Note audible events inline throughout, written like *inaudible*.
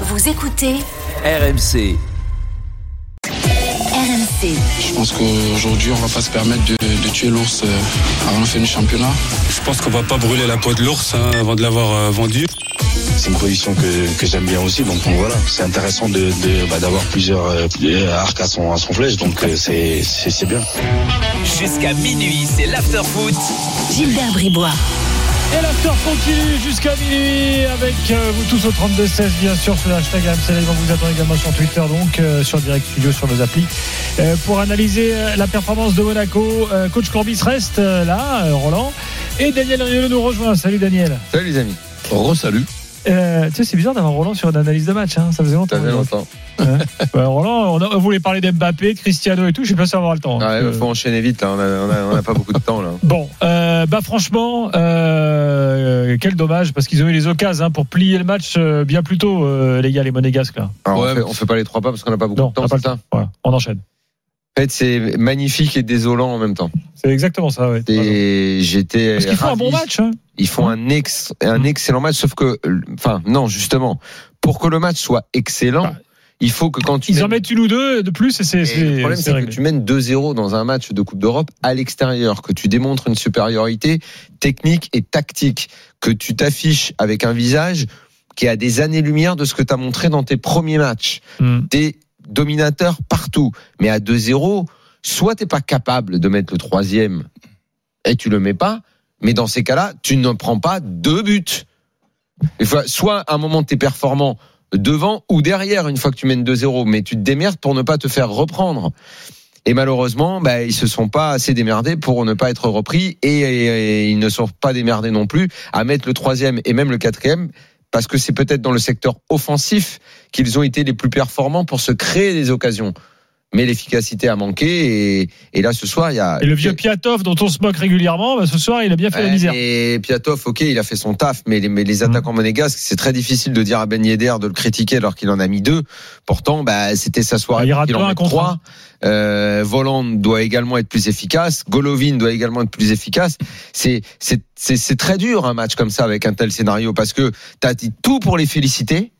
Vous écoutez RMC. RMC. Je pense qu'aujourd'hui, on va pas se permettre de, de tuer l'ours euh, avant la fin du championnat. Je pense qu'on va pas brûler la peau de l'ours hein, avant de l'avoir euh, vendu. C'est une position que, que j'aime bien aussi, donc, voilà, c'est intéressant de, de bah, d'avoir plusieurs euh, arcs à son, à son flèche, donc euh, c'est, c'est, c'est bien. Jusqu'à minuit, c'est l'after-foot. Gilbert Bribois. Et l'after continue jusqu'à minuit avec euh, vous tous au 32-16 bien sûr sur le hashtag AMC Live. On vous attend également sur Twitter donc euh, sur Direct Studio sur nos applis euh, pour analyser la performance de Monaco. Coach Corbis reste là, Roland. Et Daniel Riolo nous rejoint. Salut Daniel. Salut les amis. Re-salut. Euh, tu sais, c'est bizarre d'avoir Roland sur une analyse de match. Hein. Ça faisait longtemps. Ça fait longtemps. Ouais. Ouais, Roland, on, a- on voulait parler d'Mbappé, de Cristiano et tout. Je sais pas si on va avoir le temps. Ouais, Euh, faut enchaîner vite là, on a, on a- on a pas beaucoup de temps là. Bon, euh, bah franchement, euh, quel dommage parce qu'ils ont eu les occasions hein, pour plier le match euh, bien plus tôt, euh, les gars, les monégasques là. Alors, Ouais, on, fait, on fait pas les trois pas parce qu'on a pas beaucoup Non, de temps, on a pas le Voilà, on enchaîne. En fait, c'est magnifique et désolant en même temps. C'est exactement ça. Ouais. Et j'étais. Parce qu'ils font un bon match. Hein. Ils font un, ex, un excellent match, sauf que, euh, enfin, non, justement, pour que le match soit excellent, Bah, il faut que quand tu Ils en mettent une ou deux de plus et c'est le problème, c'est que tu mènes 2-0 dans un match de Coupe d'Europe à l'extérieur, que tu démontres une supériorité technique et tactique, que tu t'affiches avec un visage qui a des années-lumière de ce que tu as montré dans tes premiers matchs. Hmm. T'es dominateur partout. Mais à 2-0, soit t'es pas capable de mettre le troisième et tu le mets pas, mais dans ces cas-là, tu ne prends pas deux buts. Soit à un moment t'es performant devant ou derrière une fois que tu mènes 2-0, mais tu te démerdes pour ne pas te faire reprendre. Et malheureusement, bah, ils se sont pas assez démerdés pour ne pas être repris et, et- et ils ne sont pas démerdés non plus à mettre le troisième et même le quatrième parce que c'est peut-être dans le secteur offensif qu'ils ont été les plus performants pour se créer des occasions. Mais l'efficacité a manqué et, et là ce soir il y a Et le vieux Piatov dont on se moque régulièrement, bah, ce soir il a bien fait la misère. Et Piatov, ok, il a fait son taf, mais les, mais les attaquants monégasques, c'est très difficile de dire à Ben Yedder de le critiquer alors qu'il en a mis deux. Pourtant, bah, c'était sa soirée. Il rate qu'il en met trois. Euh, Voland doit également être plus efficace. Golovin doit également être plus efficace. C'est, c'est, très dur un match comme ça avec un tel scénario parce que t'as dit tout pour les féliciter.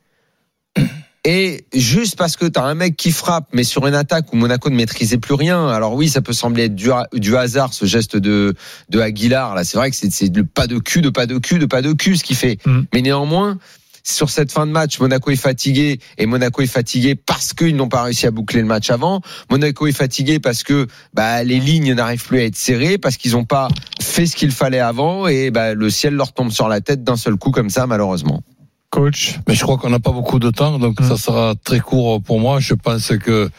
Et juste parce que tu as un mec qui frappe, mais sur une attaque où Monaco ne maîtrisait plus rien. Alors oui, ça peut sembler être du, ha- du hasard, ce geste de, de Aguilar. Là, c'est vrai que c'est, c'est le pas de cul, de pas de cul, de pas de cul, ce qu'il fait. Mm. Mais néanmoins, sur cette fin de match, Monaco est fatigué et Monaco est fatigué parce qu'ils n'ont pas réussi à boucler le match avant. Monaco est fatigué parce que bah, les lignes n'arrivent plus à être serrées, parce qu'ils n'ont pas fait ce qu'il fallait avant et bah, le ciel leur tombe sur la tête d'un seul coup comme ça, malheureusement. Coach. Mais je crois qu'on n'a pas beaucoup de temps, donc ça sera très court pour moi. Je pense que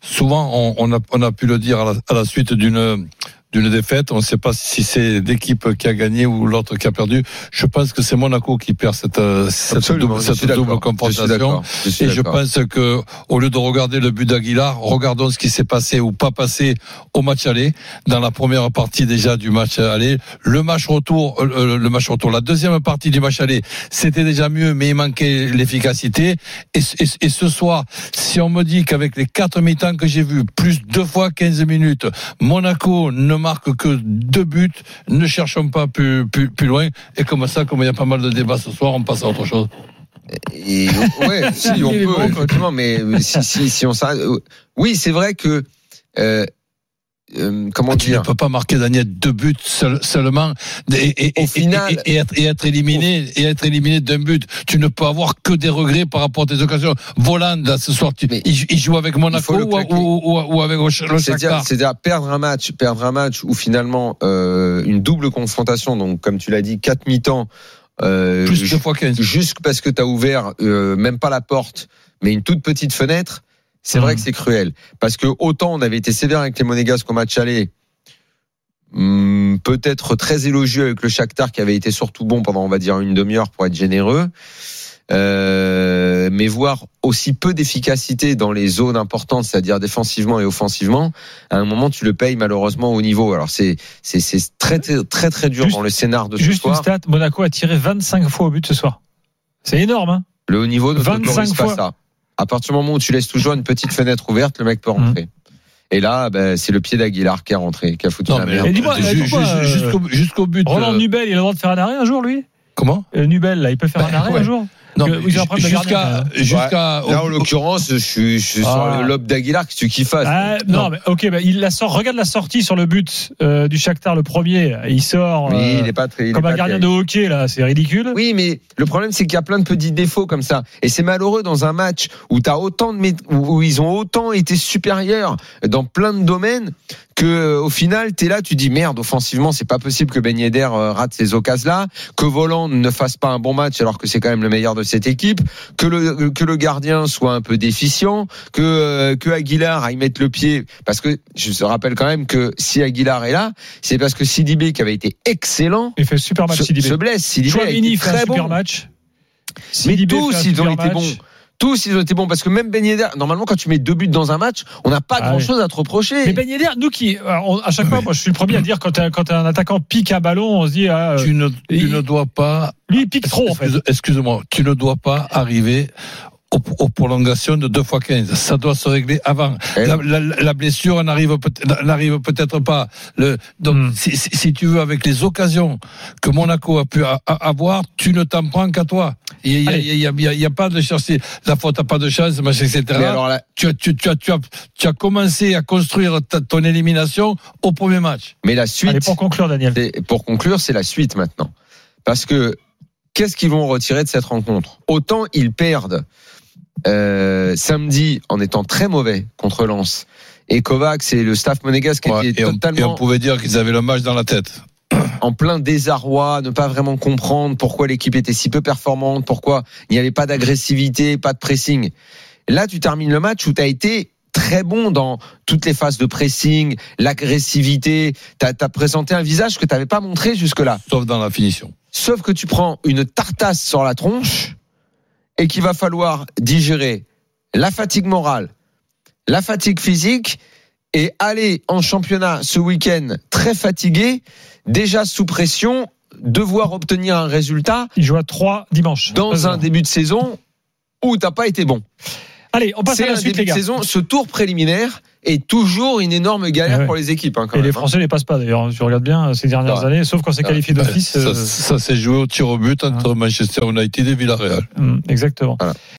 souvent on, on a, on a pu le dire à la, à la suite d'une d'une défaite. On ne sait pas si c'est l'équipe qui a gagné ou l'autre qui a perdu. Je pense que c'est Monaco qui perd cette, euh, cette double, cette double confrontation. Je Et je pense que au lieu de regarder le but d'Aguilar, regardons ce qui s'est passé ou pas passé au match aller dans la première partie déjà du match aller. Le match retour, euh, euh, le match retour, la deuxième partie du match aller, c'était déjà mieux, mais il manquait l'efficacité. Et, et- et ce soir, si on me dit qu'avec les quatre mi-temps que j'ai vus, plus deux fois 15 minutes, Monaco ne marque que deux buts, ne cherchons pas plus, plus, plus loin. Et comme ça, comme il y a pas mal de débats ce soir, on passe à autre chose. Et ouais, *laughs* si on peut, bon, effectivement, mais si, si, si on s'arrête, euh, oui, c'est vrai que euh, euh, comment Ah, Tu ne peux pas marquer Daniel deux buts seul- seulement et, et- Au et- final- et- et être, et être éliminé et être éliminé d'un but. Tu ne peux avoir que des regrets par rapport à tes occasions. Voland là, ce soir, tu- il, il joue avec Monaco ou, ou- ou- ou avec le C'est-à-dire, Shakhtar. c'est-à-dire perdre un match, perdre un match où finalement euh, une double confrontation, donc comme tu l'as dit, quatre mi-temps, euh, Plus deux fois 15. juste parce que tu as ouvert même pas la porte, mais une toute petite fenêtre, c'est vrai Mhm. que c'est cruel. Parce que autant on avait été sévère avec les Monégasques au match aller, hum, peut-être très élogieux avec le Shakhtar qui avait été surtout bon pendant on va dire une demi-heure pour être généreux. Euh, mais voir aussi peu d'efficacité dans les zones importantes, c'est-à-dire défensivement et offensivement, à un moment tu le payes malheureusement au niveau. Alors c'est c'est très très très très dur Juste- dans le scénar de ce Juste une soir. stat, Monaco a tiré 25 fois au but ce soir. C'est énorme, hein Le haut niveau ne 25 t'autorise pas fois. ça. À partir du moment où tu laisses toujours une petite fenêtre ouverte, le mec peut rentrer. Et là, ben, c'est le pied d'Aguilar qui est rentré, qui a foutu Non, la mais merde. Et dis-moi, ju- dis-moi, ju- euh, jusqu'au jusqu'au but. Roland euh, Nubel, il a le droit de faire un arrêt un jour, lui? Comment? Euh, Nubel, là, il peut faire un Bah, arrêt ouais. un jour? Jusqu'à gardien, jusqu'à Là, en l'occurrence, je suis, je suis Ah. sur le lobe d'Aguilar, que tu fasses Ah, non, mais ok, bah, il la sort. Regarde la sortie sur le but euh, du Shakhtar, le premier. Il sort Oui, euh, il est pas très. il est comme un pas gardien terrible. de hockey, là. C'est ridicule. Oui, mais le problème, c'est qu'il y a plein de petits défauts comme ça. Et c'est malheureux dans un match où t'as autant de, où ils ont autant été supérieurs dans plein de domaines que, euh, au final, t'es là, tu dis merde, offensivement, c'est pas possible que Ben Yedder euh, rate ces occasions-là, que Voland ne fasse pas un bon match alors que c'est quand même le meilleur de cette équipe, que le, que le gardien soit un peu déficient, que, euh, que Aguilar aille mettre le pied, parce que je te rappelle quand même que si Aguilar est là, c'est parce que Sidibé, qui avait été excellent, Il fait super match, se, se blesse. Sidibé a été très super bon. match. Mais tous, ils ont été bons. Tous, ils ont été bons parce que même Ben Yedder, normalement, quand tu mets deux buts dans un match, on n'a pas Ah grand chose à te reprocher. Mais Ben Yedder, nous qui, on- à chaque fois, moi, je suis le premier à dire quand, un- quand un attaquant pique un ballon, on se dit, ah, euh, tu ne, tu il- ne dois pas. lui, il pique trop, en fait. Excuse- Excuse-moi, tu ne dois pas arriver aux, aux prolongations de 2 fois 15. Ça doit se régler avant. Eh La, la- la blessure n'arrive peut- n'arrive peut-être pas. Le, donc, Hmm. si, si- si tu veux, avec les occasions que Monaco a pu a- a- avoir, tu ne t'en prends qu'à toi. Il n'y a, pas de chercher la faute, t'as pas de chance, machin, etc. Mais alors là, tu, as, tu, tu, as, tu, as, tu as commencé à construire ta- ton élimination au premier match. mais la suite, Allez, pour conclure, Daniel. c'est- pour conclure, c'est la suite maintenant. Parce que qu'est-ce qu'ils vont retirer de cette rencontre? Autant ils perdent euh, samedi en étant très mauvais contre Lens. Et Kovacs et le staff monégasque qui Ouais, étaient et, on, et totalement on pouvait dire qu'ils avaient le match dans la tête. En plein désarroi, ne pas vraiment comprendre pourquoi l'équipe était si peu performante, pourquoi il n'y avait pas d'agressivité, pas de pressing. Là, tu termines le match où tu as été très bon dans toutes les phases de pressing, l'agressivité, tu as, présenté un visage que tu n'avais pas montré jusque-là. Sauf dans la finition. Sauf que tu prends une tartasse sur la tronche et qu'il va falloir digérer la fatigue morale, la fatigue physique et aller en championnat ce week-end très fatigué, déjà sous pression, devoir obtenir un résultat Il joue à 3 dimanche. dans un début de saison où t'as pas été bon. Allez, on passe à la un suite, début les de gars. saison, ce tour préliminaire est toujours une énorme galère Ah ouais. pour les équipes. hein, quand Et les hein. Français les passent pas d'ailleurs. Je regarde bien euh, ces dernières Ouais. années, sauf quand c'est qualifié d'office. ça euh, ça s'est joué au tir au but entre Manchester United et Villarreal. hum, Exactement. Voilà.